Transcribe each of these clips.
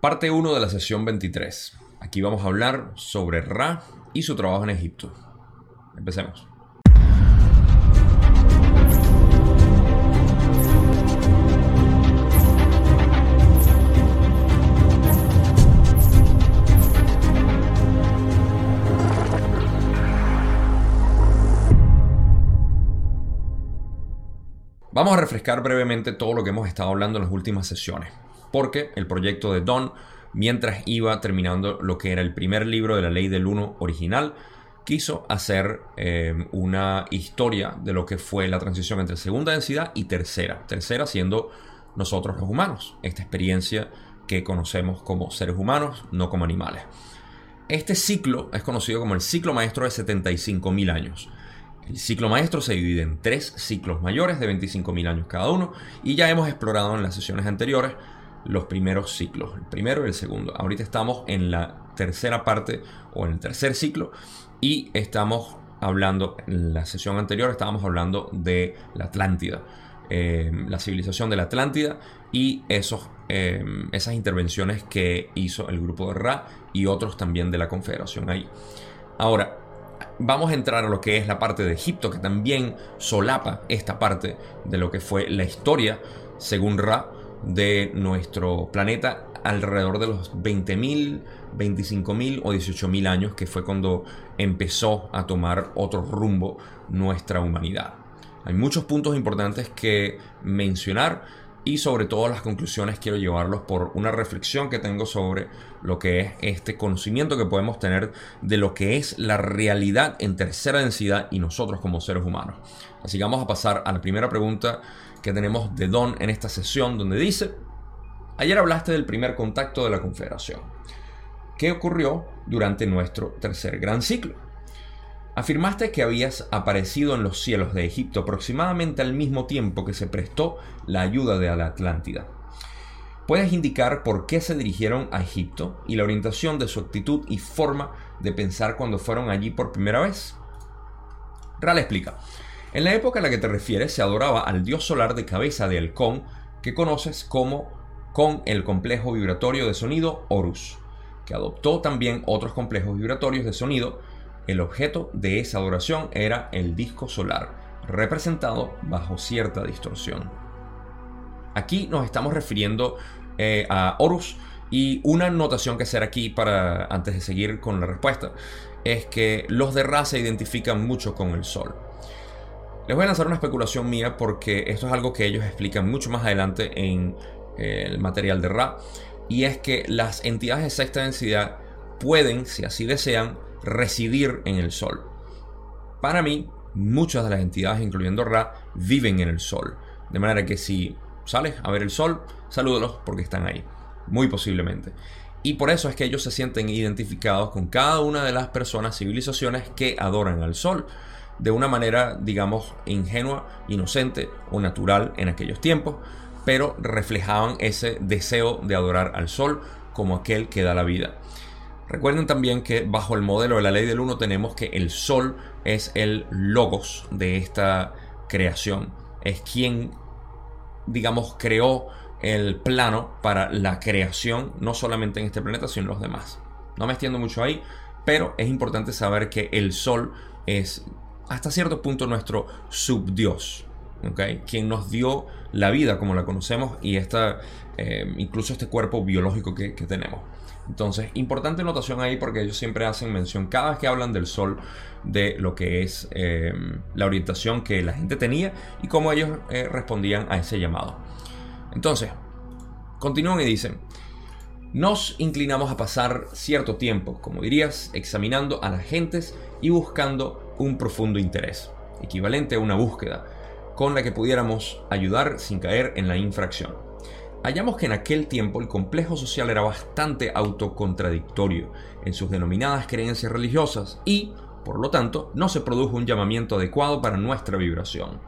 Parte 1 de la sesión 23. Aquí vamos a hablar sobre Ra y su trabajo en Egipto. Empecemos. Vamos a refrescar brevemente todo lo que hemos estado hablando en las últimas sesiones porque el proyecto de Don, mientras iba terminando lo que era el primer libro de la ley del uno original, quiso hacer eh, una historia de lo que fue la transición entre segunda densidad y tercera. Tercera siendo nosotros los humanos, esta experiencia que conocemos como seres humanos, no como animales. Este ciclo es conocido como el ciclo maestro de 75.000 años. El ciclo maestro se divide en tres ciclos mayores de 25.000 años cada uno y ya hemos explorado en las sesiones anteriores los primeros ciclos, el primero y el segundo. Ahorita estamos en la tercera parte o en el tercer ciclo y estamos hablando, en la sesión anterior estábamos hablando de la Atlántida, eh, la civilización de la Atlántida y esos, eh, esas intervenciones que hizo el grupo de Ra y otros también de la Confederación ahí. Ahora, vamos a entrar a lo que es la parte de Egipto, que también solapa esta parte de lo que fue la historia, según Ra, de nuestro planeta alrededor de los 20.000, 25.000 o 18.000 años, que fue cuando empezó a tomar otro rumbo nuestra humanidad. Hay muchos puntos importantes que mencionar y sobre todo las conclusiones quiero llevarlos por una reflexión que tengo sobre lo que es este conocimiento que podemos tener de lo que es la realidad en tercera densidad y nosotros como seres humanos. Así que vamos a pasar a la primera pregunta que tenemos de Don en esta sesión donde dice, ayer hablaste del primer contacto de la Confederación. ¿Qué ocurrió durante nuestro tercer gran ciclo? Afirmaste que habías aparecido en los cielos de Egipto aproximadamente al mismo tiempo que se prestó la ayuda de la Atlántida. ¿Puedes indicar por qué se dirigieron a Egipto y la orientación de su actitud y forma de pensar cuando fueron allí por primera vez? Ral explica. En la época a la que te refieres se adoraba al dios solar de cabeza de halcón que conoces como con el complejo vibratorio de sonido Horus, que adoptó también otros complejos vibratorios de sonido. El objeto de esa adoración era el disco solar, representado bajo cierta distorsión. Aquí nos estamos refiriendo eh, a Horus y una notación que hacer aquí para antes de seguir con la respuesta es que los de Ra se identifican mucho con el Sol. Les voy a lanzar una especulación mía porque esto es algo que ellos explican mucho más adelante en eh, el material de Ra. Y es que las entidades de sexta densidad pueden, si así desean, residir en el Sol. Para mí, muchas de las entidades, incluyendo Ra, viven en el Sol. De manera que si sales a ver el Sol, salúdalos porque están ahí. Muy posiblemente. Y por eso es que ellos se sienten identificados con cada una de las personas, civilizaciones que adoran al Sol de una manera, digamos, ingenua, inocente o natural en aquellos tiempos, pero reflejaban ese deseo de adorar al sol como aquel que da la vida. Recuerden también que bajo el modelo de la ley del uno tenemos que el sol es el logos de esta creación, es quien, digamos, creó el plano para la creación, no solamente en este planeta, sino en los demás. No me extiendo mucho ahí, pero es importante saber que el sol es hasta cierto punto nuestro subdios, ¿okay? quien nos dio la vida como la conocemos y esta, eh, incluso este cuerpo biológico que, tenemos. Entonces, importante notación ahí porque ellos siempre hacen mención, cada vez que hablan del sol, de lo que es eh, la orientación que la gente tenía y cómo ellos eh, respondían a ese llamado. Entonces, continúan y dicen, nos inclinamos a pasar cierto tiempo, como dirías, examinando a las gentes y buscando un profundo interés, equivalente a una búsqueda, con la que pudiéramos ayudar sin caer en la infracción. Hallamos que en aquel tiempo el complejo social era bastante autocontradictorio en sus denominadas creencias religiosas y, por lo tanto, no se produjo un llamamiento adecuado para nuestra vibración.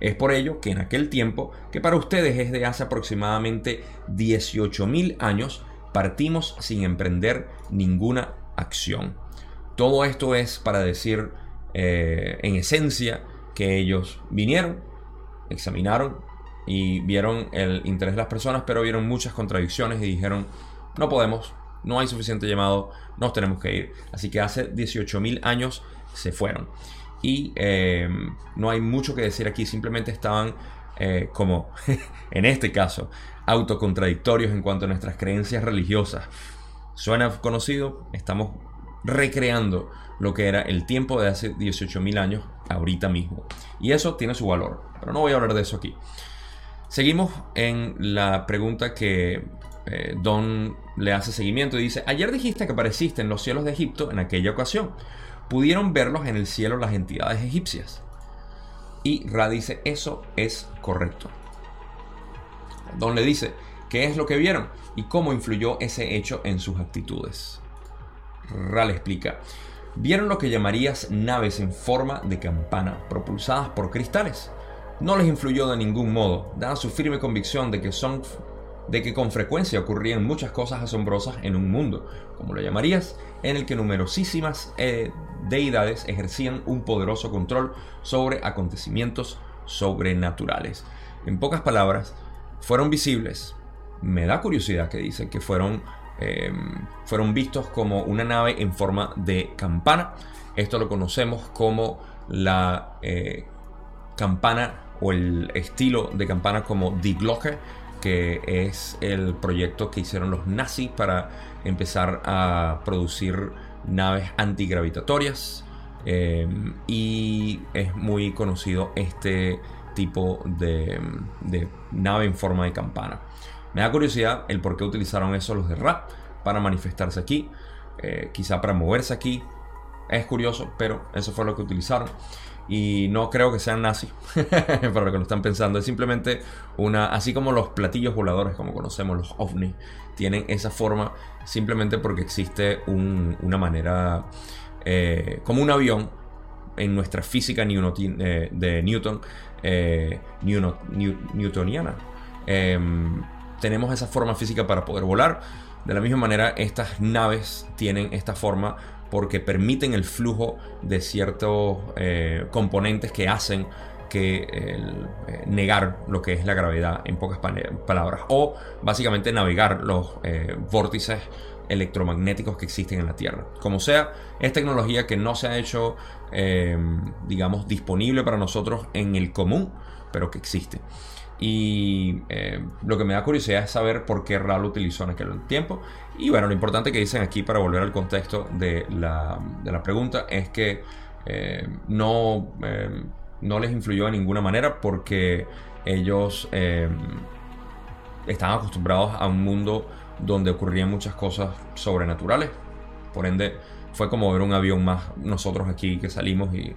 Es por ello que en aquel tiempo, que para ustedes es de hace aproximadamente 18.000 años, partimos sin emprender ninguna acción. Todo esto es para decir eh, en esencia que ellos vinieron, examinaron y vieron el interés de las personas, pero vieron muchas contradicciones y dijeron, no podemos, no hay suficiente llamado, nos tenemos que ir. Así que hace 18.000 años se fueron. Y eh, no hay mucho que decir aquí, simplemente estaban eh, como en este caso, autocontradictorios en cuanto a nuestras creencias religiosas. Suena conocido, estamos recreando lo que era el tiempo de hace 18.000 años ahorita mismo. Y eso tiene su valor, pero no voy a hablar de eso aquí. Seguimos en la pregunta que eh, Don le hace seguimiento y dice, ayer dijiste que apareciste en los cielos de Egipto en aquella ocasión. ¿Pudieron verlos en el cielo las entidades egipcias? Y Ra dice, eso es correcto. Don le dice, ¿qué es lo que vieron? Y cómo influyó ese hecho en sus actitudes. Ra le explica, vieron lo que llamarías naves en forma de campana, propulsadas por cristales. No les influyó de ningún modo, dada su firme convicción de que son de que con frecuencia ocurrían muchas cosas asombrosas en un mundo, como lo llamarías, en el que numerosísimas eh, deidades ejercían un poderoso control sobre acontecimientos sobrenaturales. En pocas palabras, fueron visibles. Me da curiosidad que dicen que fueron, em, fueron vistos como una nave en forma de campana. Esto lo conocemos como la eh, campana o el estilo de campana como Die Glocke, que es el proyecto que hicieron los nazis para empezar a producir naves antigravitatorias. Em, y es muy conocido este tipo de, nave en forma de campana. Me da curiosidad el por qué utilizaron eso los de Ra para manifestarse aquí, eh, quizá para moverse aquí. Es curioso, pero eso fue lo que utilizaron. Y no creo que sean nazis, para lo que lo están pensando. Es simplemente una, así como los platillos voladores, como conocemos, los ovnis, tienen esa forma simplemente porque existe una manera, eh, como un avión, en nuestra física eh, de Newton, newtoniana. Em, tenemos esa forma física para poder volar. De la misma manera, estas naves tienen esta forma porque permiten el flujo de ciertos eh, componentes que hacen que eh, negar lo que es la gravedad en pocas palabras o básicamente navegar los eh, vórtices electromagnéticos que existen en la Tierra. Como sea, es tecnología que no se ha hecho, digamos, disponible para nosotros en el común, pero que existe. Y eh, lo que me da curiosidad es saber por qué Ra lo utilizó en aquel tiempo. Y bueno, lo importante que dicen aquí para volver al contexto de la, pregunta es que eh, no, eh, no les influyó de ninguna manera porque ellos estaban acostumbrados a un mundo donde ocurrían muchas cosas sobrenaturales. Por ende, fue como ver un avión más nosotros aquí que salimos y,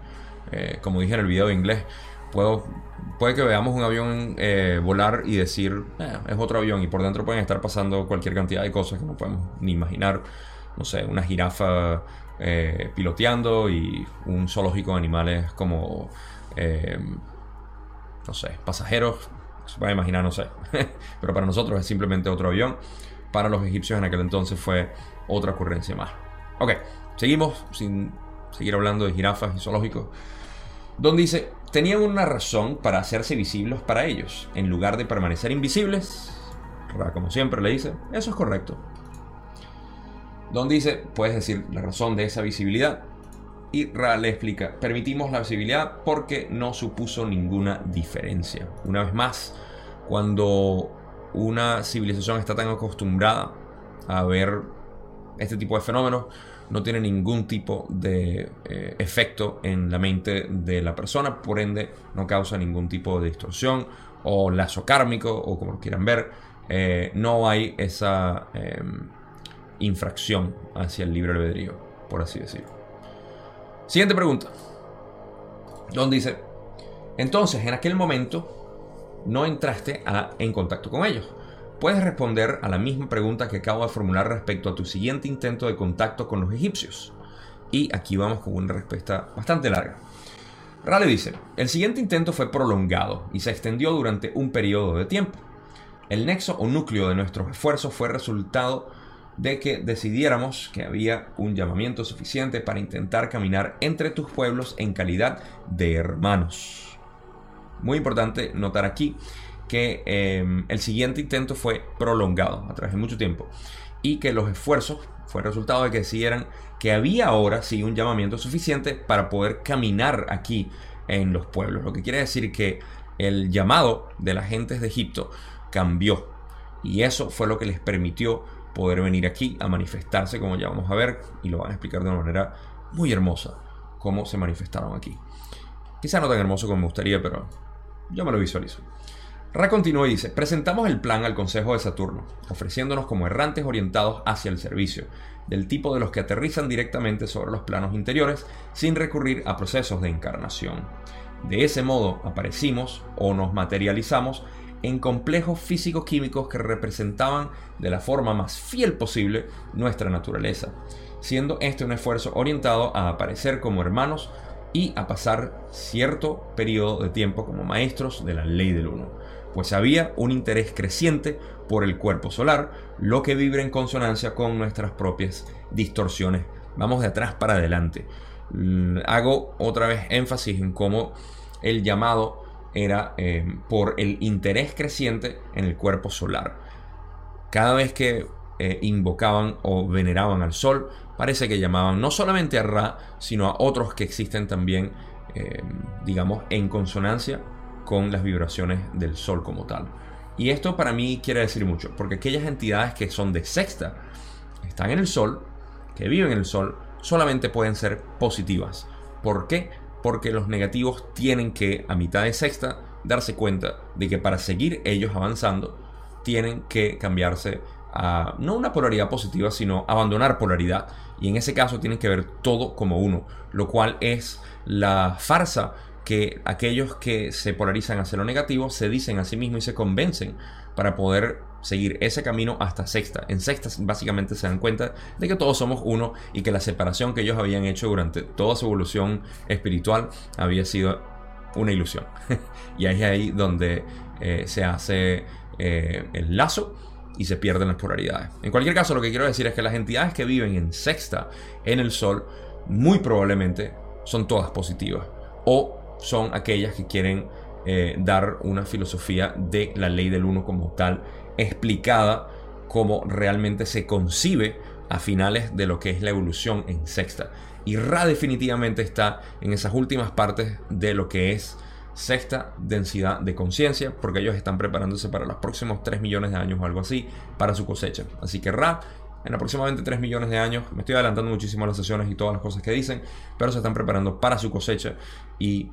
como dije en el video de inglés, puedo, puede que veamos un avión eh, volar y decir, eh, es otro avión y por dentro pueden estar pasando cualquier cantidad de cosas que no podemos ni imaginar. No sé, una jirafa eh, piloteando y un zoológico de animales como, no sé, pasajeros. Se puede imaginar, no sé. Pero para nosotros es simplemente otro avión. Para los egipcios en aquel entonces fue otra ocurrencia más. Ok, seguimos sin seguir hablando de jirafas y zoológicos. Don dice, tenían una razón para hacerse visibles para ellos, en lugar de permanecer invisibles. como siempre le dice, eso es correcto. Don dice, puedes decir la razón de esa visibilidad. Y Ra le explica, permitimos la visibilidad porque no supuso ninguna diferencia. Una vez más, cuando una civilización está tan acostumbrada a ver este tipo de fenómenos, no tiene ningún tipo de eh, efecto en la mente de la persona, por ende no causa ningún tipo de distorsión o lazo kármico o como lo quieran ver. Eh, no hay esa em, infracción hacia el libre albedrío, por así decirlo. Siguiente pregunta. Don dice, entonces en aquel momento no entraste en contacto con ellos puedes responder a la misma pregunta que acabo de formular respecto a tu siguiente intento de contacto con los egipcios. Y aquí vamos con una respuesta bastante larga. Rale dice, el siguiente intento fue prolongado y se extendió durante un periodo de tiempo. El nexo o núcleo de nuestros esfuerzos fue resultado de que decidiéramos que había un llamamiento suficiente para intentar caminar entre tus pueblos en calidad de hermanos. Muy importante notar aquí que em, el siguiente intento fue prolongado a través de mucho tiempo y que los esfuerzos fue resultado de que decidieran que había ahora sí un llamamiento suficiente para poder caminar aquí en los pueblos. Lo que quiere decir que el llamado de las gentes de Egipto cambió. Y eso fue lo que les permitió poder venir aquí a manifestarse, como ya vamos a ver, y lo van a explicar de una manera muy hermosa, cómo se manifestaron aquí. Quizá no tan hermoso como me gustaría, pero yo me lo visualizo. Ra continúa y dice, presentamos el plan al Consejo de Saturno, ofreciéndonos como errantes orientados hacia el servicio, del tipo de los que aterrizan directamente sobre los planos interiores sin recurrir a procesos de encarnación. De ese modo aparecimos o nos materializamos en complejos físico-químicos que representaban de la forma más fiel posible nuestra naturaleza, siendo este un esfuerzo orientado a aparecer como hermanos y a pasar cierto periodo de tiempo como maestros de la ley del uno, pues había un interés creciente por el cuerpo solar, lo que vibra en consonancia con nuestras propias distorsiones. Vamos de atrás para adelante. Mm, hago otra vez énfasis en cómo el llamado era eh, por el interés creciente en el cuerpo solar. Cada vez que eh, invocaban o veneraban al sol, parece que llamaban no solamente a Ra, sino a otros que existen también, eh, digamos, en consonancia con las vibraciones del sol como tal. Y esto para mí quiere decir mucho, porque aquellas entidades que son de sexta, están en el sol, que viven en el sol, solamente pueden ser positivas. ¿Por qué? Porque los negativos tienen que, a mitad de sexta, darse cuenta de que para seguir ellos avanzando, tienen que cambiarse a no una polaridad positiva, sino abandonar polaridad. Y en ese caso tienen que ver todo como uno, lo cual es la farsa que aquellos que se polarizan hacia lo negativo se dicen a sí mismos y se convencen para poder seguir ese camino hasta sexta. En sexta básicamente se dan cuenta de que todos somos uno y que la separación que ellos habían hecho durante toda su evolución espiritual había sido una ilusión. y ahí es ahí donde eh, se hace eh, el lazo y se pierden las polaridades. En cualquier caso, lo que quiero decir es que las entidades que viven en sexta en el Sol, muy probablemente son todas positivas. O son aquellas que quieren eh, dar una filosofía de la ley del uno como tal, explicada como realmente se concibe a finales de lo que es la evolución en sexta. Y Ra definitivamente está en esas últimas partes de lo que es sexta densidad de conciencia, porque ellos están preparándose para los próximos 3 millones de años o algo así para su cosecha. Así que Ra en aproximadamente 3 millones de años. Me estoy adelantando muchísimo las sesiones y todas las cosas que dicen, pero se están preparando para su cosecha y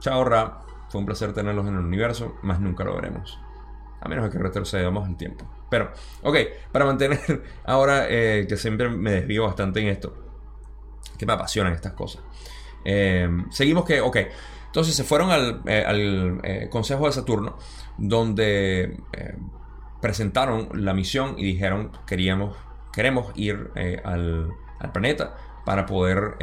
Chao Ra, fue un placer tenerlos en el universo, más nunca lo veremos. A menos que retrocedamos el tiempo. Pero, ok, para mantener ahora eh, que siempre me desvío bastante en esto, que me apasionan estas cosas. Eh, seguimos que, ok, entonces se fueron al, eh, Consejo de Saturno, donde presentaron la misión y dijeron queríamos, queremos ir al, al, planeta para poder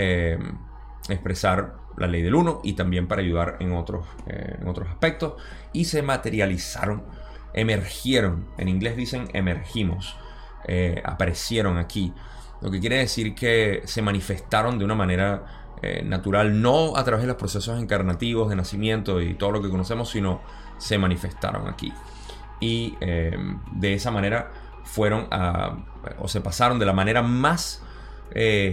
expresar la ley del uno y también para ayudar en otros, eh, en otros aspectos. Y se materializaron, emergieron. En inglés dicen emergimos, eh, aparecieron aquí. Lo que quiere decir que se manifestaron de una manera eh, natural, no a través de los procesos encarnativos de nacimiento y todo lo que conocemos, sino se manifestaron aquí. Y de esa manera fueron a, o se pasaron de la manera más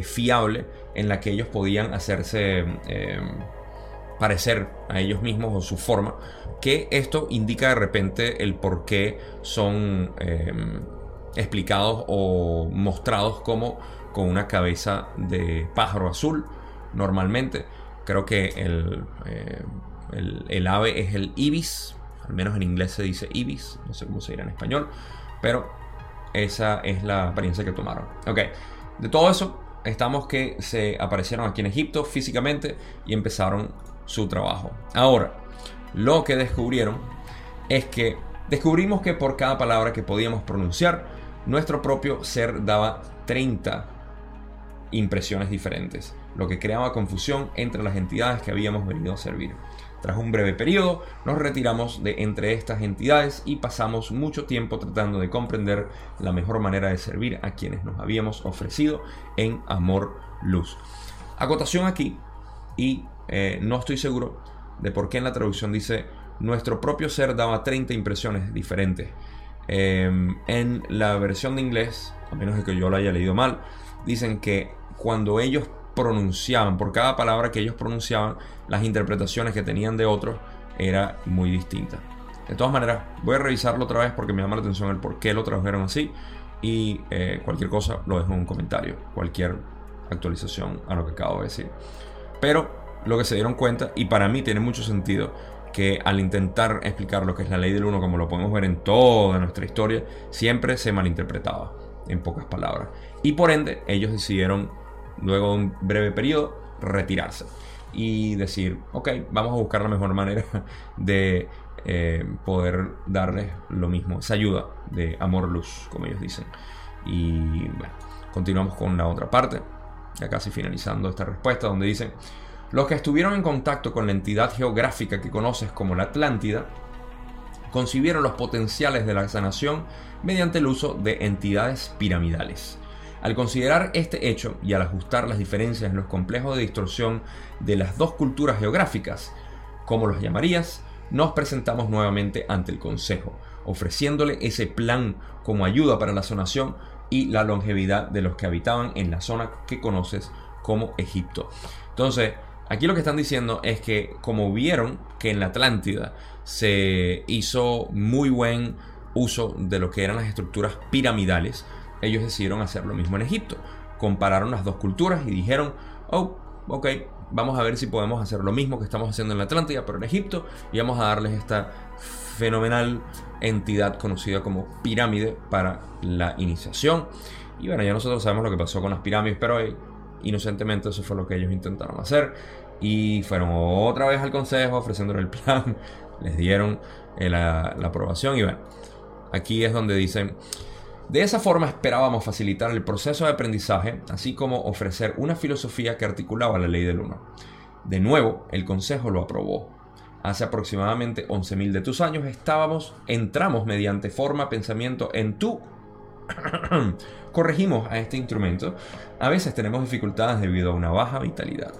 fiable en la que ellos podían hacerse eh, parecer a ellos mismos o su forma, que esto indica de repente el por qué son eh, explicados o mostrados como con una cabeza de pájaro azul normalmente. Creo que el, eh, el, ave es el ibis, al menos en inglés se dice ibis, no sé cómo se dirá en español, pero esa es la apariencia que tomaron. Ok, de todo eso estamos que se aparecieron aquí en Egipto físicamente y empezaron su trabajo. Ahora, lo que descubrieron es que descubrimos que por cada palabra que podíamos pronunciar, nuestro propio ser daba 30 impresiones diferentes, lo que creaba confusión entre las entidades que habíamos venido a servir. Tras un breve periodo, nos retiramos de entre estas entidades y pasamos mucho tiempo tratando de comprender la mejor manera de servir a quienes nos habíamos ofrecido en amor luz. Acotación aquí, y eh, no estoy seguro de por qué en la traducción dice nuestro propio ser daba 30 impresiones diferentes. Em, en la versión de inglés, a menos de que yo lo haya leído mal, dicen que cuando ellos pronunciaban, por cada palabra que ellos pronunciaban, las interpretaciones que tenían de otros era muy distinta. De todas maneras, voy a revisarlo otra vez porque me llama la atención el por qué lo tradujeron así. Y eh, cualquier cosa lo dejo en un comentario. Cualquier actualización a lo que acabo de decir. Pero lo que se dieron cuenta, y para mí tiene mucho sentido, que al intentar explicar lo que es la ley del uno, como lo podemos ver en toda nuestra historia, siempre se malinterpretaba, en pocas palabras. Y por ende, ellos decidieron, luego un breve periodo, retirarse y decir, ok, vamos a buscar la mejor manera de eh, poder darles lo mismo, esa ayuda de amor-luz, como ellos dicen. Y bueno, continuamos con la otra parte, ya casi finalizando esta respuesta, donde dicen, los que estuvieron en contacto con la entidad geográfica que conoces como la Atlántida, concibieron los potenciales de la sanación mediante el uso de entidades piramidales. Al considerar este hecho y al ajustar las diferencias en los complejos de distorsión de las dos culturas geográficas, como los llamarías, nos presentamos nuevamente ante el Consejo, ofreciéndole ese plan como ayuda para la sanación y la longevidad de los que habitaban en la zona que conoces como Egipto. Entonces, aquí lo que están diciendo es que como vieron que en la Atlántida se hizo muy buen uso de lo que eran las estructuras piramidales, ellos decidieron hacer lo mismo en Egipto. Compararon las dos culturas y dijeron, oh, ok, vamos a ver si podemos hacer lo mismo que estamos haciendo en la Atlántida, pero en Egipto, y vamos a darles esta fenomenal entidad conocida como pirámide para la iniciación. Y bueno, ya nosotros sabemos lo que pasó con las pirámides, pero eh, inocentemente eso fue lo que ellos intentaron hacer. Y fueron otra vez al consejo ofreciéndole el plan, les dieron eh, la, la aprobación y bueno, aquí es donde dicen... De esa forma esperábamos facilitar el proceso de aprendizaje, así como ofrecer una filosofía que articulaba la ley del uno. De nuevo, el Consejo lo aprobó. Hace aproximadamente 11.000 de tus años estábamos, entramos mediante forma pensamiento en tu... Corregimos a este instrumento. A veces tenemos dificultades debido a una baja vitalidad.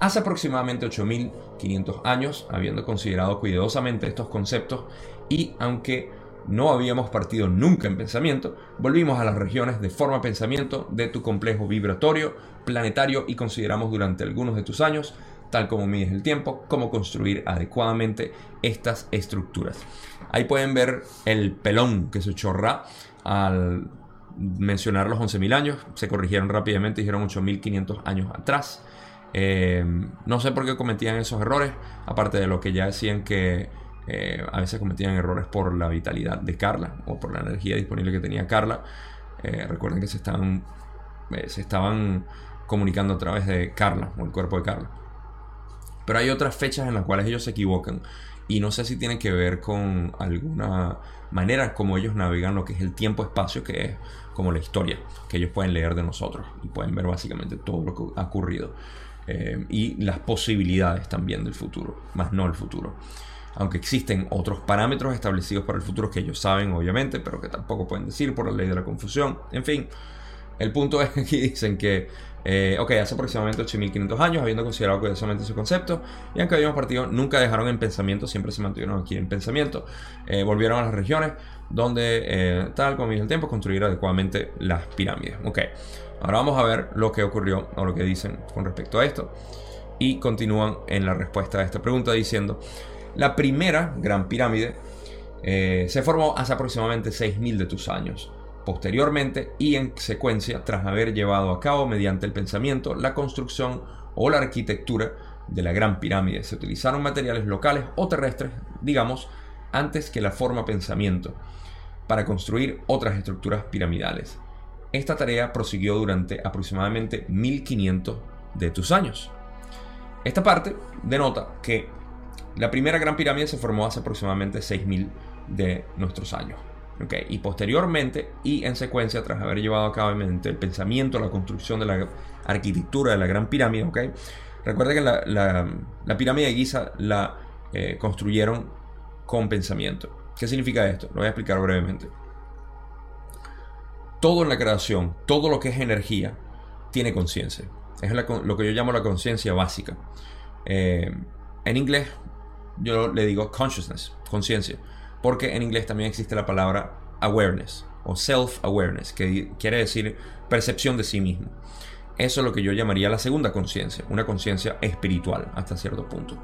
Hace aproximadamente 8.500 años, habiendo considerado cuidadosamente estos conceptos y aunque no habíamos partido nunca en pensamiento, volvimos a las regiones de forma pensamiento de tu complejo vibratorio, planetario y consideramos durante algunos de tus años, tal como mides el tiempo, cómo construir adecuadamente estas estructuras. Ahí pueden ver el pelón que se chorra al mencionar los 11.000 años, se corrigieron rápidamente, dijeron 8.500 años atrás. Eh, no sé por qué cometían esos errores, aparte de lo que ya decían que eh, a veces cometían errores por la vitalidad de Carla o por la energía disponible que tenía Carla. Eh, recuerden que se estaban, eh, se estaban comunicando a través de Carla o el cuerpo de Carla. Pero hay otras fechas en las cuales ellos se equivocan y no sé si tienen que ver con alguna manera como ellos navegan lo que es el tiempo-espacio, que es como la historia que ellos pueden leer de nosotros y pueden ver básicamente todo lo que ha ocurrido y las posibilidades también del futuro, más no el futuro aunque existen otros parámetros establecidos para el futuro que ellos saben, obviamente, pero que tampoco pueden decir por la ley de la confusión. En fin, el punto es que dicen que, eh, ok, hace aproximadamente 8500 años, habiendo considerado cuidadosamente ese concepto, y aunque habíamos partido, nunca dejaron en pensamiento, siempre se mantuvieron aquí en pensamiento, eh, volvieron a las regiones donde, eh, tal como el tiempo, construir adecuadamente las pirámides. Ok, ahora vamos a ver lo que ocurrió o lo que dicen con respecto a esto. Y continúan en la respuesta a esta pregunta diciendo, la primera gran pirámide eh, se formó hace aproximadamente 6.000 de tus años. Posteriormente y en secuencia, tras haber llevado a cabo mediante el pensamiento la construcción o la arquitectura de la gran pirámide, se utilizaron materiales locales o terrestres, digamos, antes que la forma pensamiento, para construir otras estructuras piramidales. Esta tarea prosiguió durante aproximadamente 1500 de tus años. Esta parte denota que la primera gran pirámide se formó hace aproximadamente 6.000 de nuestros años. Okay. Y posteriormente y en secuencia, tras haber llevado a cabo el pensamiento, la construcción de la arquitectura de la gran pirámide, okay. recuerda que la, pirámide de Giza la eh, construyeron con pensamiento. ¿Qué significa esto? Lo voy a explicar brevemente. Todo en la creación, todo lo que es energía, tiene conciencia. Es lo que yo llamo la conciencia básica. Eh, en inglés yo le digo consciousness, conciencia, porque en inglés también existe la palabra awareness o self-awareness, que quiere decir percepción de sí mismo. Eso es lo que yo llamaría la segunda conciencia, una conciencia espiritual hasta cierto punto.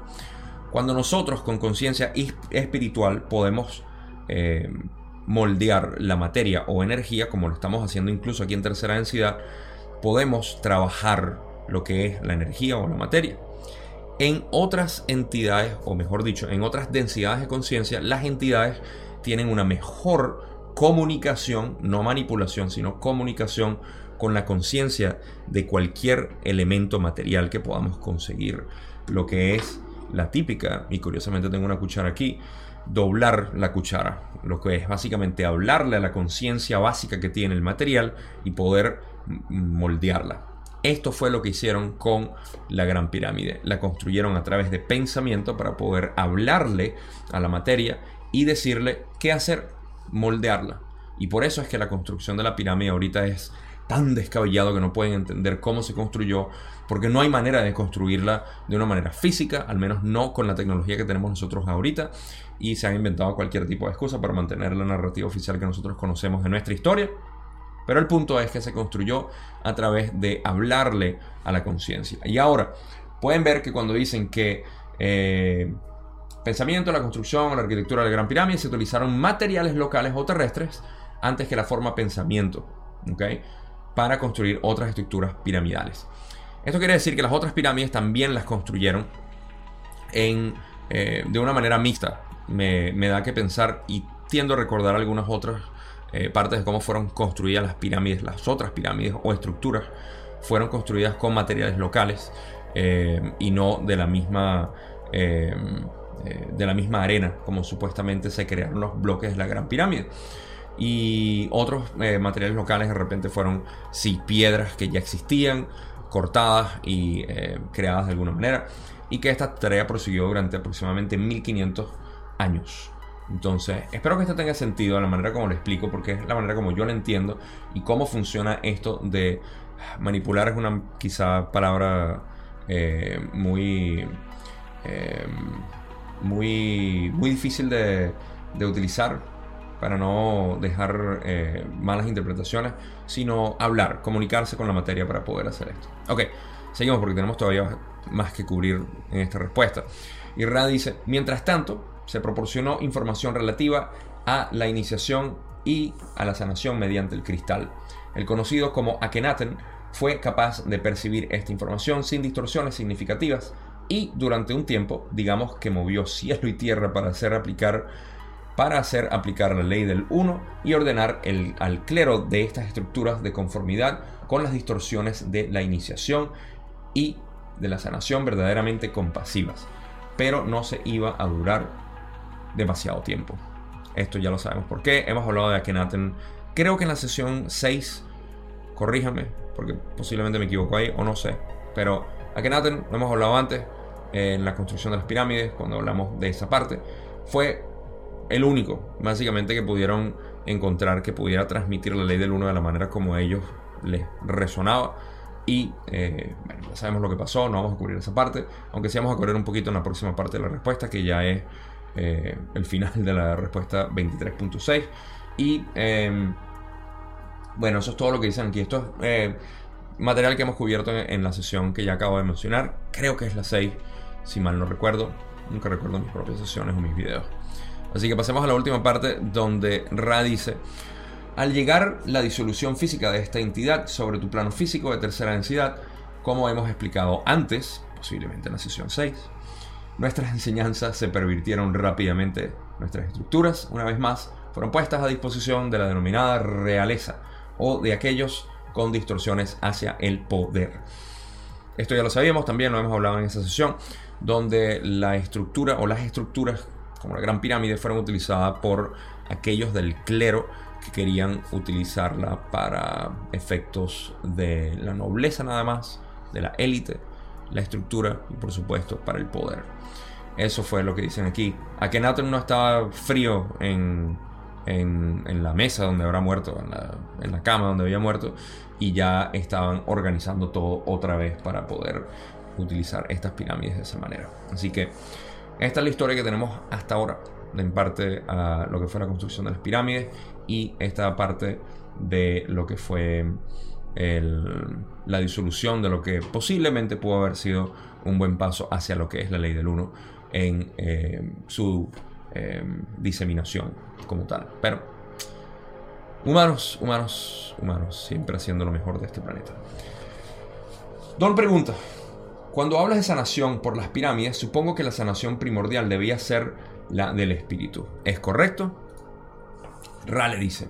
Cuando nosotros con conciencia espiritual podemos eh, moldear la materia o energía, como lo estamos haciendo incluso aquí en tercera densidad, podemos trabajar lo que es la energía o la materia. En otras entidades, o mejor dicho, en otras densidades de conciencia, las entidades tienen una mejor comunicación, no manipulación, sino comunicación con la conciencia de cualquier elemento material que podamos conseguir. Lo que es la típica, y curiosamente tengo una cuchara aquí, doblar la cuchara, lo que es básicamente hablarle a la conciencia básica que tiene el material y poder moldearla. Esto fue lo que hicieron con la Gran Pirámide. La construyeron a través de pensamiento para poder hablarle a la materia y decirle qué hacer, moldearla. Y por eso es que la construcción de la pirámide ahorita es tan descabellado que no pueden entender cómo se construyó, porque no hay manera de construirla de una manera física, al menos no con la tecnología que tenemos nosotros ahorita, y se han inventado cualquier tipo de excusa para mantener la narrativa oficial que nosotros conocemos de nuestra historia. Pero el punto es que se construyó a través de hablarle a la conciencia. Y ahora, pueden ver que cuando dicen que eh, pensamiento, la construcción, la arquitectura de la Gran Pirámide se utilizaron materiales locales o terrestres antes que la forma pensamiento. ¿okay? para construir otras estructuras piramidales. Esto quiere decir que las otras pirámides también las construyeron en, eh, de una manera mixta. Me, da que pensar y tiendo a recordar algunas otras eh, partes de cómo fueron construidas las pirámides, las otras pirámides o estructuras fueron construidas con materiales locales eh, y no de la misma de la misma arena como supuestamente se crearon los bloques de la Gran Pirámide. Y otros eh, materiales locales de repente fueron sí piedras que ya existían cortadas y eh, creadas de alguna manera y que esta tarea prosiguió durante aproximadamente 1500 años entonces espero que esto tenga sentido la manera como lo explico porque es la manera como yo lo entiendo y cómo funciona esto de manipular es una quizá palabra eh, muy muy muy difícil de, de utilizar para no dejar eh, malas interpretaciones, sino hablar, comunicarse con la materia para poder hacer esto. Ok, seguimos porque tenemos todavía más que cubrir en esta respuesta. Y Ra dice, mientras tanto, se proporcionó información relativa a la iniciación y a la sanación mediante el cristal. El conocido como Akenaten fue capaz de percibir esta información sin distorsiones significativas y durante un tiempo, digamos que movió cielo y tierra para hacer aplicar para hacer aplicar la ley del 1 y ordenar el, al clero de estas estructuras de conformidad con las distorsiones de la iniciación y de la sanación verdaderamente compasivas. Pero no se iba a durar demasiado tiempo. Esto ya lo sabemos por qué. Hemos hablado de Akenaten. Creo que en la sesión 6, corríjame, porque posiblemente me equivoco ahí o no sé. Pero Akenaten, lo hemos hablado antes, en la construcción de las pirámides, cuando hablamos de esa parte, fue el único, básicamente, que pudieron encontrar que pudiera transmitir la ley del uno de la manera como a ellos les resonaba. Y eh, bueno, ya sabemos lo que pasó, no vamos a cubrir esa parte, aunque sí vamos a cubrir un poquito en la próxima parte de la respuesta, que ya es eh, el final de la respuesta 23.6. Y em, bueno, eso es todo lo que dicen aquí. Esto es eh, material que hemos cubierto en, en, la sesión que ya acabo de mencionar. Creo que es la 6, si mal no recuerdo. Nunca recuerdo mis propias sesiones o mis videos. Así que pasemos a la última parte donde Ra dice, al llegar la disolución física de esta entidad sobre tu plano físico de tercera densidad, como hemos explicado antes, posiblemente en la sesión 6, nuestras enseñanzas se pervirtieron rápidamente, nuestras estructuras, una vez más, fueron puestas a disposición de la denominada realeza o de aquellos con distorsiones hacia el poder. Esto ya lo sabíamos, también lo hemos hablado en esa sesión, donde la estructura o las estructuras como la Gran Pirámide, fueron utilizadas por aquellos del clero que querían utilizarla para efectos de la nobleza nada más, de la élite, la estructura y por supuesto para el poder. Eso fue lo que dicen aquí. Akenaten no estaba frío en, en, la mesa donde habrá muerto, en la, en la cama donde había muerto, y ya estaban organizando todo otra vez para poder utilizar estas pirámides de esa manera. Así que esta es la historia que tenemos hasta ahora, en parte a lo que fue la construcción de las pirámides y esta parte de lo que fue la disolución de lo que posiblemente pudo haber sido un buen paso hacia lo que es la ley del 1 en eh, su eh, diseminación como tal. Pero humanos, humanos, humanos, siempre haciendo lo mejor de este planeta. Don pregunta, cuando hablas de sanación por las pirámides, supongo que la sanación primordial debía ser la del espíritu. ¿Es correcto? Rale dice,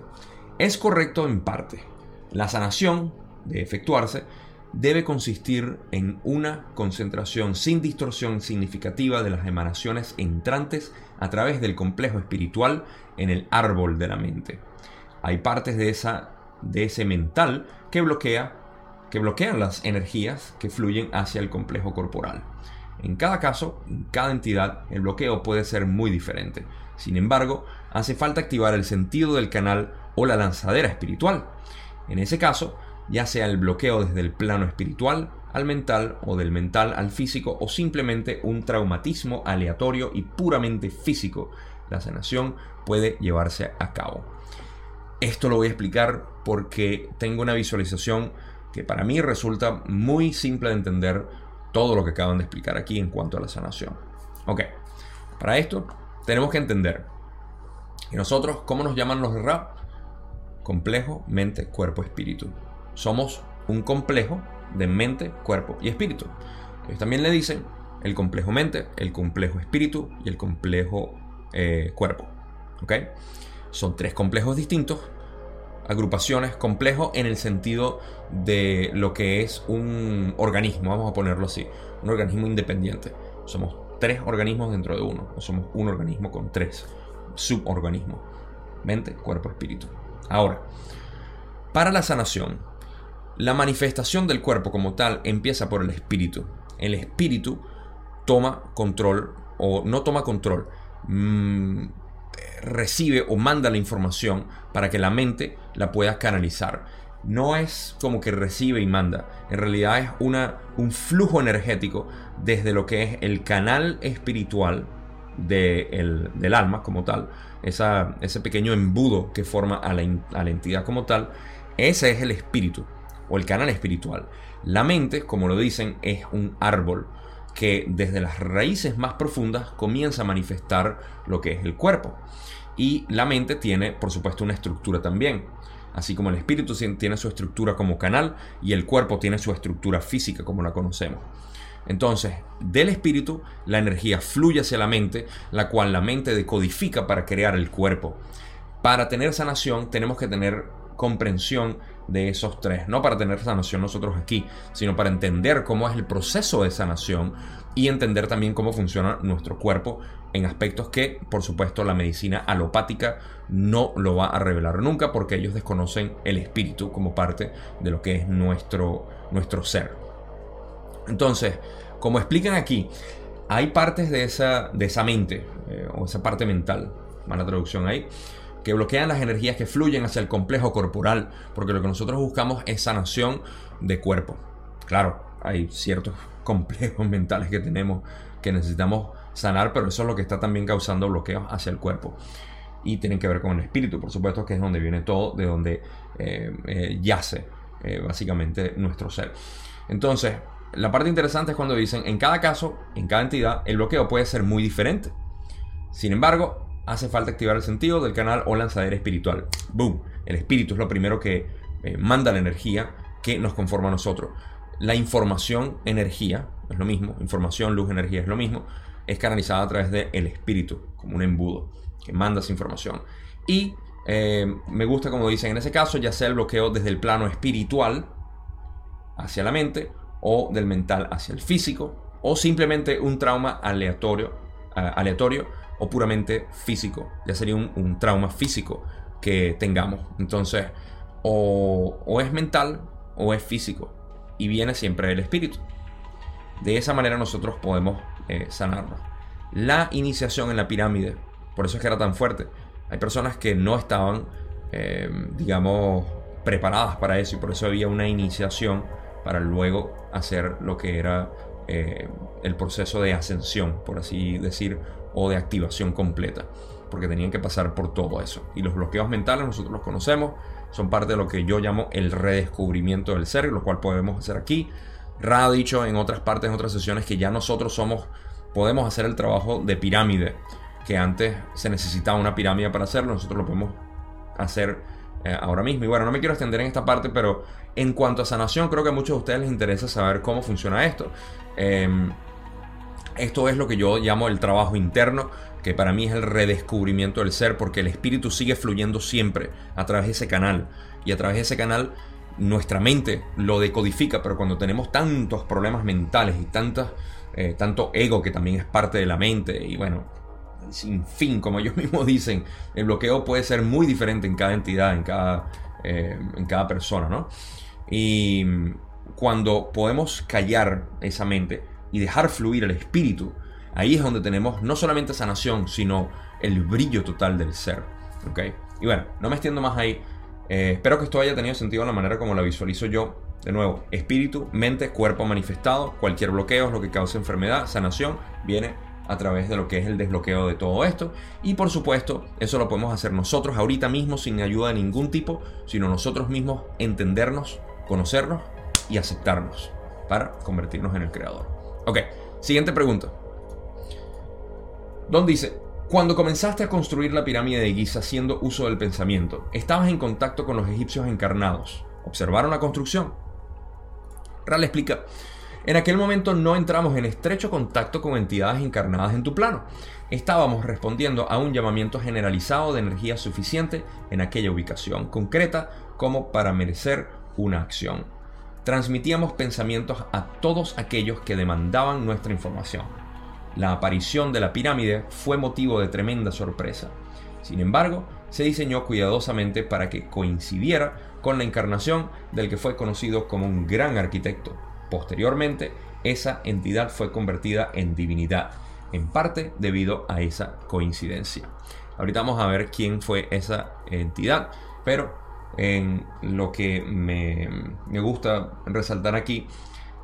es correcto en parte. La sanación, de efectuarse, debe consistir en una concentración sin distorsión significativa de las emanaciones entrantes a través del complejo espiritual en el árbol de la mente. Hay partes de, esa, de ese mental que, bloquea, que bloquean las energías que fluyen hacia el complejo corporal. En cada caso, en cada entidad, el bloqueo puede ser muy diferente. Sin embargo, hace falta activar el sentido del canal o la lanzadera espiritual. En ese caso, ya sea el bloqueo desde el plano espiritual al mental o del mental al físico o simplemente un traumatismo aleatorio y puramente físico, la sanación puede llevarse a cabo. Esto lo voy a explicar porque tengo una visualización que para mí resulta muy simple de entender todo lo que acaban de explicar aquí en cuanto a la sanación. Ok, para esto tenemos que entender y nosotros, ¿cómo nos llaman los rap? Complejo, mente, cuerpo, espíritu somos un complejo de mente, cuerpo y espíritu. Ellos también le dicen el complejo mente, el complejo espíritu y el complejo eh, cuerpo. Son tres complejos distintos, agrupaciones, complejos en el sentido de lo que es un organismo, vamos a ponerlo así, un organismo independiente. Somos tres organismos dentro de uno, no somos un organismo con tres suborganismos, mente, cuerpo, espíritu. Ahora, para la sanación, la manifestación del cuerpo como tal empieza por el espíritu. El espíritu toma control o no toma control, mm, recibe o manda la información para que la mente la pueda canalizar. No es como que recibe y manda, en realidad es una, un flujo energético desde lo que es el canal espiritual del alma como tal, ese pequeño embudo que forma a la, entidad como tal, ese es el espíritu o el canal espiritual. La mente, como lo dicen, es un árbol que desde las raíces más profundas comienza a manifestar lo que es el cuerpo. Y la mente tiene, por supuesto, una estructura también. Así como el espíritu tiene su estructura como canal y el cuerpo tiene su estructura física como la conocemos. Entonces, del espíritu, la energía fluye hacia la mente, la cual la mente decodifica para crear el cuerpo. Para tener sanación tenemos que tener comprensión de esos tres. No para tener sanación nosotros aquí, sino para entender cómo es el proceso de sanación y entender también cómo funciona nuestro cuerpo en aspectos que, por supuesto, la medicina alopática no lo va a revelar nunca porque ellos desconocen el espíritu como parte de lo que es nuestro, nuestro ser. Entonces, como explican aquí, hay partes de esa, de mente, eh, o esa parte mental, mala traducción ahí, que bloquean las energías que fluyen hacia el complejo corporal, porque lo que nosotros buscamos es sanación de cuerpo. Claro, hay ciertos complejos mentales que tenemos que necesitamos sanar, pero eso es lo que está también causando bloqueos hacia el cuerpo. Y tienen que ver con el espíritu, por supuesto, que es donde viene todo, de donde eh, eh, yace básicamente nuestro ser. Entonces, la parte interesante es cuando dicen, en cada caso, en cada entidad, el bloqueo puede ser muy diferente. Sin embargo, hace falta activar el sentido del canal o lanzadera espiritual. Boom. El espíritu es lo primero que eh, manda la energía que nos conforma a nosotros. La información, energía, es lo mismo. Información, luz, energía es lo mismo. Es canalizada a través del espíritu, como un embudo que manda esa información. Y eh, me gusta como dicen en ese caso, ya sea el bloqueo desde el plano espiritual hacia la mente o del mental hacia el físico o simplemente un trauma aleatorio, aleatorio o puramente físico. Ya sería un, trauma físico que tengamos. Entonces, o, es mental o es físico. Y viene siempre del espíritu. De esa manera nosotros podemos eh, sanarnos. La iniciación en la pirámide, por eso es que era tan fuerte. Hay personas que no estaban, eh, digamos, preparadas para eso y por eso había una iniciación para luego hacer lo que era eh, el proceso de ascensión, por así decir, o de activación completa. porque tenían que pasar por todo eso. Y los bloqueos mentales nosotros los conocemos, son parte de lo que yo llamo el redescubrimiento del ser, lo cual podemos hacer aquí. Ra ha dicho en otras partes, en otras sesiones, que ya nosotros somos, podemos hacer el trabajo de pirámide, que antes se necesitaba una pirámide para hacerlo, nosotros lo podemos hacer eh, ahora mismo. Y bueno, no me quiero extender en esta parte, pero en cuanto a sanación, creo que a muchos de ustedes les interesa saber cómo funciona esto. Em, esto es lo que yo llamo el trabajo interno, que para mí es el redescubrimiento del ser, porque el espíritu sigue fluyendo siempre a través de ese canal. Y a través de ese canal nuestra mente lo decodifica, pero cuando tenemos tantos problemas mentales y tantas, eh, tanto ego que también es parte de la mente, y bueno, sin fin, como ellos mismos dicen, el bloqueo puede ser muy diferente en cada entidad, en cada, eh, en cada persona, ¿no? Y cuando podemos callar esa mente y dejar fluir el espíritu, ahí es donde tenemos no solamente sanación, sino el brillo total del ser. ¿ok? Y bueno, no me extiendo más ahí. Eh, espero que esto haya tenido sentido en la manera como la visualizo yo. De nuevo, espíritu, mente, cuerpo manifestado, cualquier bloqueo es lo que causa enfermedad, sanación, viene a través de lo que es el desbloqueo de todo esto. Y por supuesto, eso lo podemos hacer nosotros ahorita mismo sin ayuda de ningún tipo, sino nosotros mismos entendernos, conocernos y aceptarnos para convertirnos en el creador. Ok, siguiente pregunta. Don dice, cuando comenzaste a construir la pirámide de Giza haciendo uso del pensamiento, estabas en contacto con los egipcios encarnados. ¿Observaron la construcción? Ral explica, en aquel momento no entramos en estrecho contacto con entidades encarnadas en tu plano. Estábamos respondiendo a un llamamiento generalizado de energía suficiente en aquella ubicación concreta como para merecer una acción. Transmitíamos pensamientos a todos aquellos que demandaban nuestra información. La aparición de la pirámide fue motivo de tremenda sorpresa. Sin embargo, se diseñó cuidadosamente para que coincidiera con la encarnación del que fue conocido como un gran arquitecto, Posteriormente, esa entidad fue convertida en divinidad, en parte debido a esa coincidencia. Ahorita vamos a ver quién fue esa entidad, pero lo que me, gusta resaltar aquí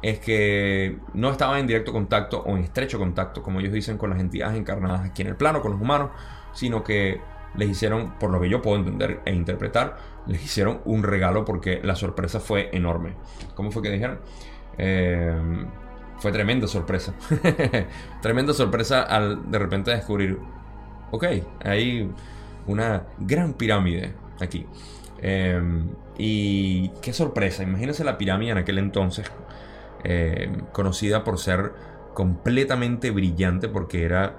es que no estaba en directo contacto o en estrecho contacto, como ellos dicen, con las entidades encarnadas aquí en el plano, con los humanos, sino que les hicieron, por lo que yo puedo entender e interpretar, les hicieron un regalo porque la sorpresa fue enorme. ¿Cómo fue que dijeron? Eh, fue tremenda sorpresa. tremenda sorpresa al de repente descubrir, ok, hay una gran pirámide aquí. Eh, y qué sorpresa, imagínense la pirámide en aquel entonces, eh, conocida por ser completamente brillante porque era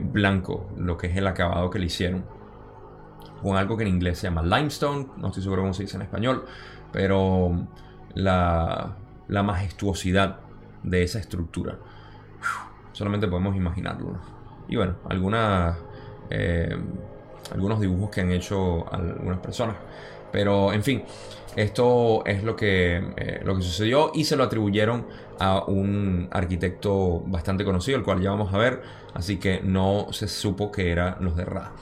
blanco, lo que es el acabado que le hicieron. Con algo que en inglés se llama limestone, no estoy seguro cómo se dice en español, pero la, la majestuosidad de esa estructura. solamente podemos imaginarlo. Y bueno, eh, algunos dibujos que han hecho algunas personas. Pero en fin, esto es lo que, eh, lo que sucedió y se lo atribuyeron a un arquitecto bastante conocido, el cual ya vamos a ver. Así que no se supo que eran los de Ra.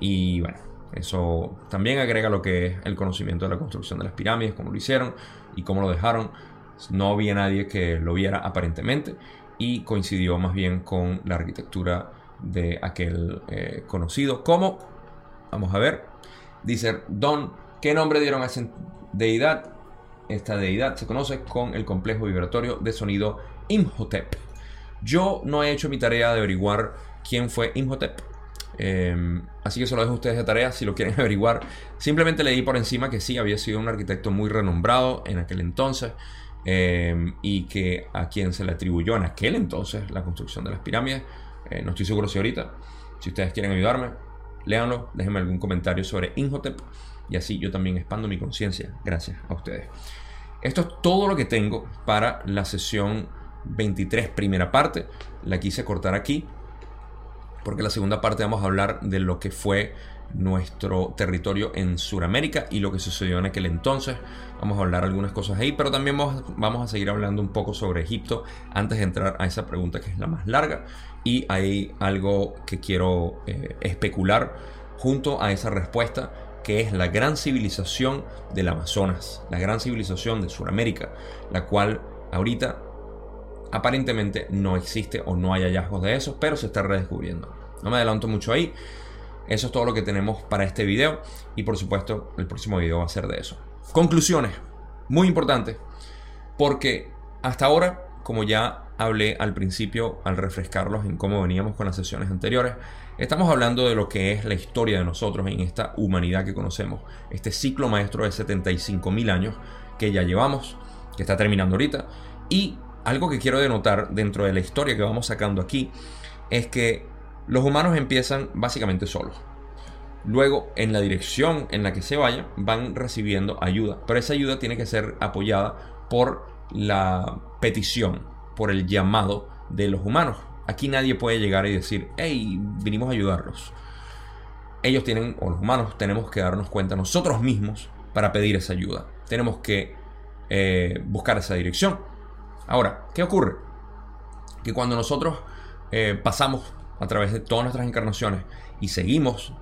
Y bueno, eso también agrega lo que es el conocimiento de la construcción de las pirámides, cómo lo hicieron y cómo lo dejaron. No había nadie que lo viera aparentemente y coincidió más bien con la arquitectura de aquel eh, conocido como, vamos a ver, dice Don, ¿qué nombre dieron a esa deidad? Esta deidad se conoce con el complejo vibratorio de sonido Imhotep. Yo no he hecho mi tarea de averiguar quién fue Imhotep. Em, así que se lo dejo a ustedes de tarea si lo quieren averiguar. Simplemente leí por encima que sí, había sido un arquitecto muy renombrado en aquel entonces. Em, y que a quien se le atribuyó en aquel entonces la construcción de las pirámides. Eh, no estoy seguro si ahorita. Si ustedes quieren ayudarme, léanlo, déjenme algún comentario sobre Inhotep y así yo también expando mi conciencia gracias a ustedes. Esto es todo lo que tengo para la sesión 23, primera parte. La quise cortar aquí porque la segunda parte vamos a hablar de lo que fue nuestro territorio en Sudamérica y lo que sucedió en aquel entonces. Vamos a hablar algunas cosas ahí, pero también vamos, a seguir hablando un poco sobre Egipto antes de entrar a esa pregunta que es la más larga. Y hay algo que quiero eh, especular junto a esa respuesta, que es la gran civilización del Amazonas, la gran civilización de Sudamérica, la cual ahorita aparentemente no existe o no hay hallazgos de eso, pero se está redescubriendo. No me adelanto mucho ahí. eso es todo lo que tenemos para este video y por supuesto el próximo video va a ser de eso. Conclusiones, muy importante, porque hasta ahora, como ya hablé al principio al refrescarlos en cómo veníamos con las sesiones anteriores, estamos hablando de lo que es la historia de nosotros en esta humanidad que conocemos, este ciclo maestro de 75 mil años que ya llevamos, que está terminando ahorita, y algo que quiero denotar dentro de la historia que vamos sacando aquí es que los humanos empiezan básicamente solos. Luego, en la dirección en la que se vayan, van recibiendo ayuda. Pero esa ayuda tiene que ser apoyada por la petición, por el llamado de los humanos. Aquí nadie puede llegar y decir, hey, vinimos a ayudarlos. Ellos tienen, o los humanos, tenemos que darnos cuenta nosotros mismos para pedir esa ayuda. Tenemos que eh, buscar esa dirección. Ahora, ¿qué ocurre? Que cuando nosotros eh, pasamos a través de todas nuestras encarnaciones y seguimos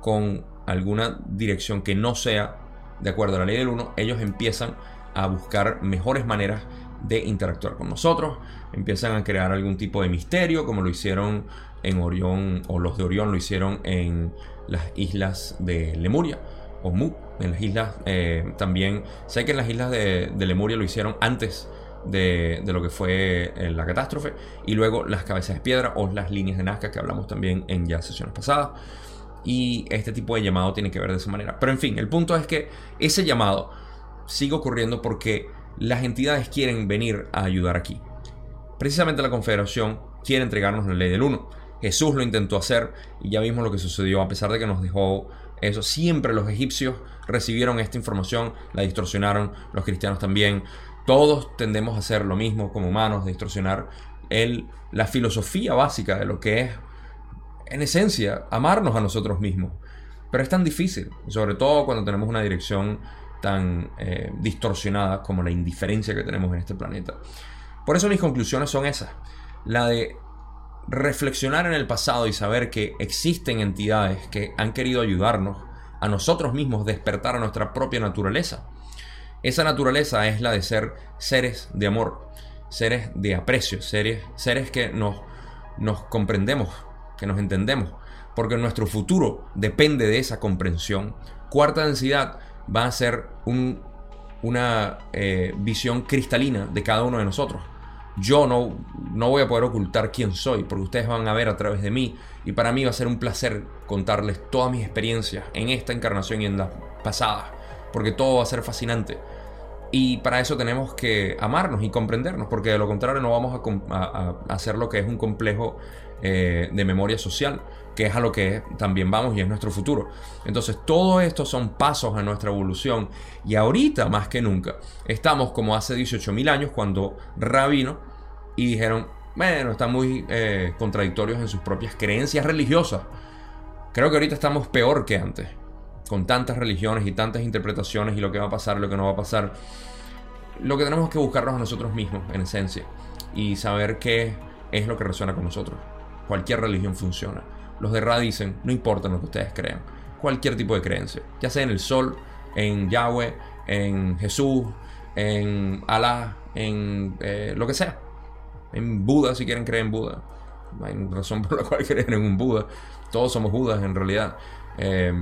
con alguna dirección que no sea de acuerdo a la ley del 1, ellos empiezan a buscar mejores maneras de interactuar con nosotros, empiezan a crear algún tipo de misterio, como lo hicieron en Orión, o los de Orión lo hicieron en las islas de Lemuria, o Mu, en las islas eh, también, sé que en las islas de, Lemuria lo hicieron antes de, lo que fue eh, la catástrofe, y luego las cabezas de piedra o las líneas de Nazca que hablamos también en ya sesiones pasadas. Y este tipo de llamado tiene que ver de esa manera. Pero en fin, el punto es que ese llamado sigue ocurriendo porque las entidades quieren venir a ayudar aquí. Precisamente la Confederación quiere entregarnos la ley del 1. Jesús lo intentó hacer y ya vimos lo que sucedió a pesar de que nos dejó eso. Siempre los egipcios recibieron esta información, la distorsionaron, los cristianos también. Todos tendemos a hacer lo mismo como humanos, distorsionar el, la filosofía básica de lo que es, en esencia, amarnos a nosotros mismos. Pero es tan difícil, sobre todo cuando tenemos una dirección tan eh, distorsionadas como la indiferencia que tenemos en este planeta. Por eso mis conclusiones son esas. La de reflexionar en el pasado y saber que existen entidades que han querido ayudarnos a nosotros mismos despertar a nuestra propia naturaleza. Esa naturaleza es la de ser seres de amor, seres de aprecio, seres, seres que nos, nos comprendemos, que nos entendemos, porque nuestro futuro depende de esa comprensión. Cuarta densidad, va a ser una eh, visión cristalina de cada uno de nosotros. Yo no, no voy a poder ocultar quién soy, porque ustedes van a ver a través de mí. Y para mí va a ser un placer contarles todas mis experiencias en esta encarnación y en la pasada, porque todo va a ser fascinante. Y para eso tenemos que amarnos y comprendernos, porque de lo contrario no vamos a, hacer lo que es un complejo eh, de memoria social que es a lo que también vamos y es nuestro futuro. Entonces, todo esto son pasos a nuestra evolución y ahorita más que nunca estamos como hace 18.000 años cuando Rabino y dijeron, bueno, están muy eh, contradictorios en sus propias creencias religiosas. Creo que ahorita estamos peor que antes, con tantas religiones y tantas interpretaciones y lo que va a pasar, lo que no va a pasar. Lo que tenemos que buscarnos a nosotros mismos, en esencia, y saber qué es lo que resuena con nosotros. Cualquier religión funciona. Los de Ra dicen, no importa lo que ustedes crean, cualquier tipo de creencia, ya sea en el sol, en Yahweh, en Jesús, en Alá, en eh, lo que sea. En Buda, si quieren creer en Buda. Hay razón por la cual creer en un Buda. Todos somos Budas en realidad. Eh,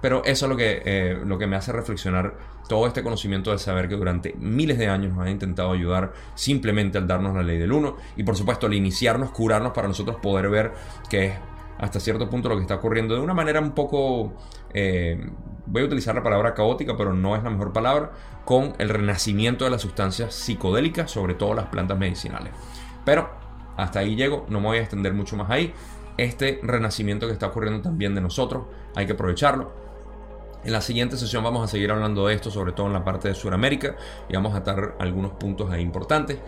pero eso es lo que, eh, lo que me hace reflexionar todo este conocimiento de saber que durante miles de años nos han intentado ayudar simplemente al darnos la ley del uno y por supuesto al iniciarnos, curarnos para nosotros poder ver que es hasta cierto punto lo que está ocurriendo de una manera un poco, eh, voy a utilizar la palabra caótica, pero no es la mejor palabra, con el renacimiento de las sustancias psicodélicas, sobre todo las plantas medicinales. Pero hasta ahí llego, no me voy a extender mucho más ahí. Este renacimiento que está ocurriendo también de nosotros, hay que aprovecharlo. En la siguiente sesión vamos a seguir hablando de esto, sobre todo en la parte de Sudamérica, y vamos a atar algunos puntos ahí importantes.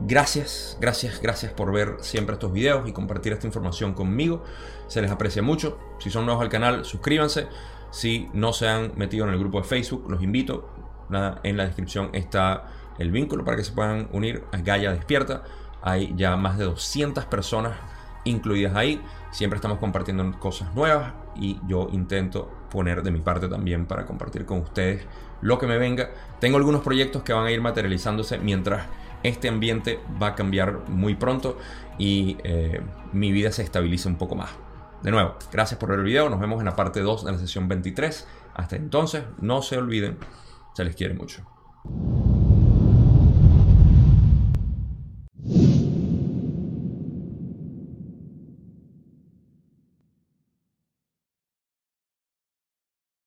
Gracias, gracias, gracias por ver siempre estos videos y compartir esta información conmigo. Se les aprecia mucho. Si son nuevos al canal, suscríbanse. Si no se han metido en el grupo de Facebook, los invito. En la descripción está el vínculo para que se puedan unir a Gaia Despierta. Hay ya más de 200 personas incluidas ahí. Siempre estamos compartiendo cosas nuevas y yo intento poner de mi parte también para compartir con ustedes lo que me venga. Tengo algunos proyectos que van a ir materializándose mientras este ambiente va a cambiar muy pronto y eh, mi vida se estabiliza un poco más. De nuevo, gracias por ver el video. Nos vemos en la parte 2 de la sesión 23. Hasta entonces, no se olviden, se les quiere mucho.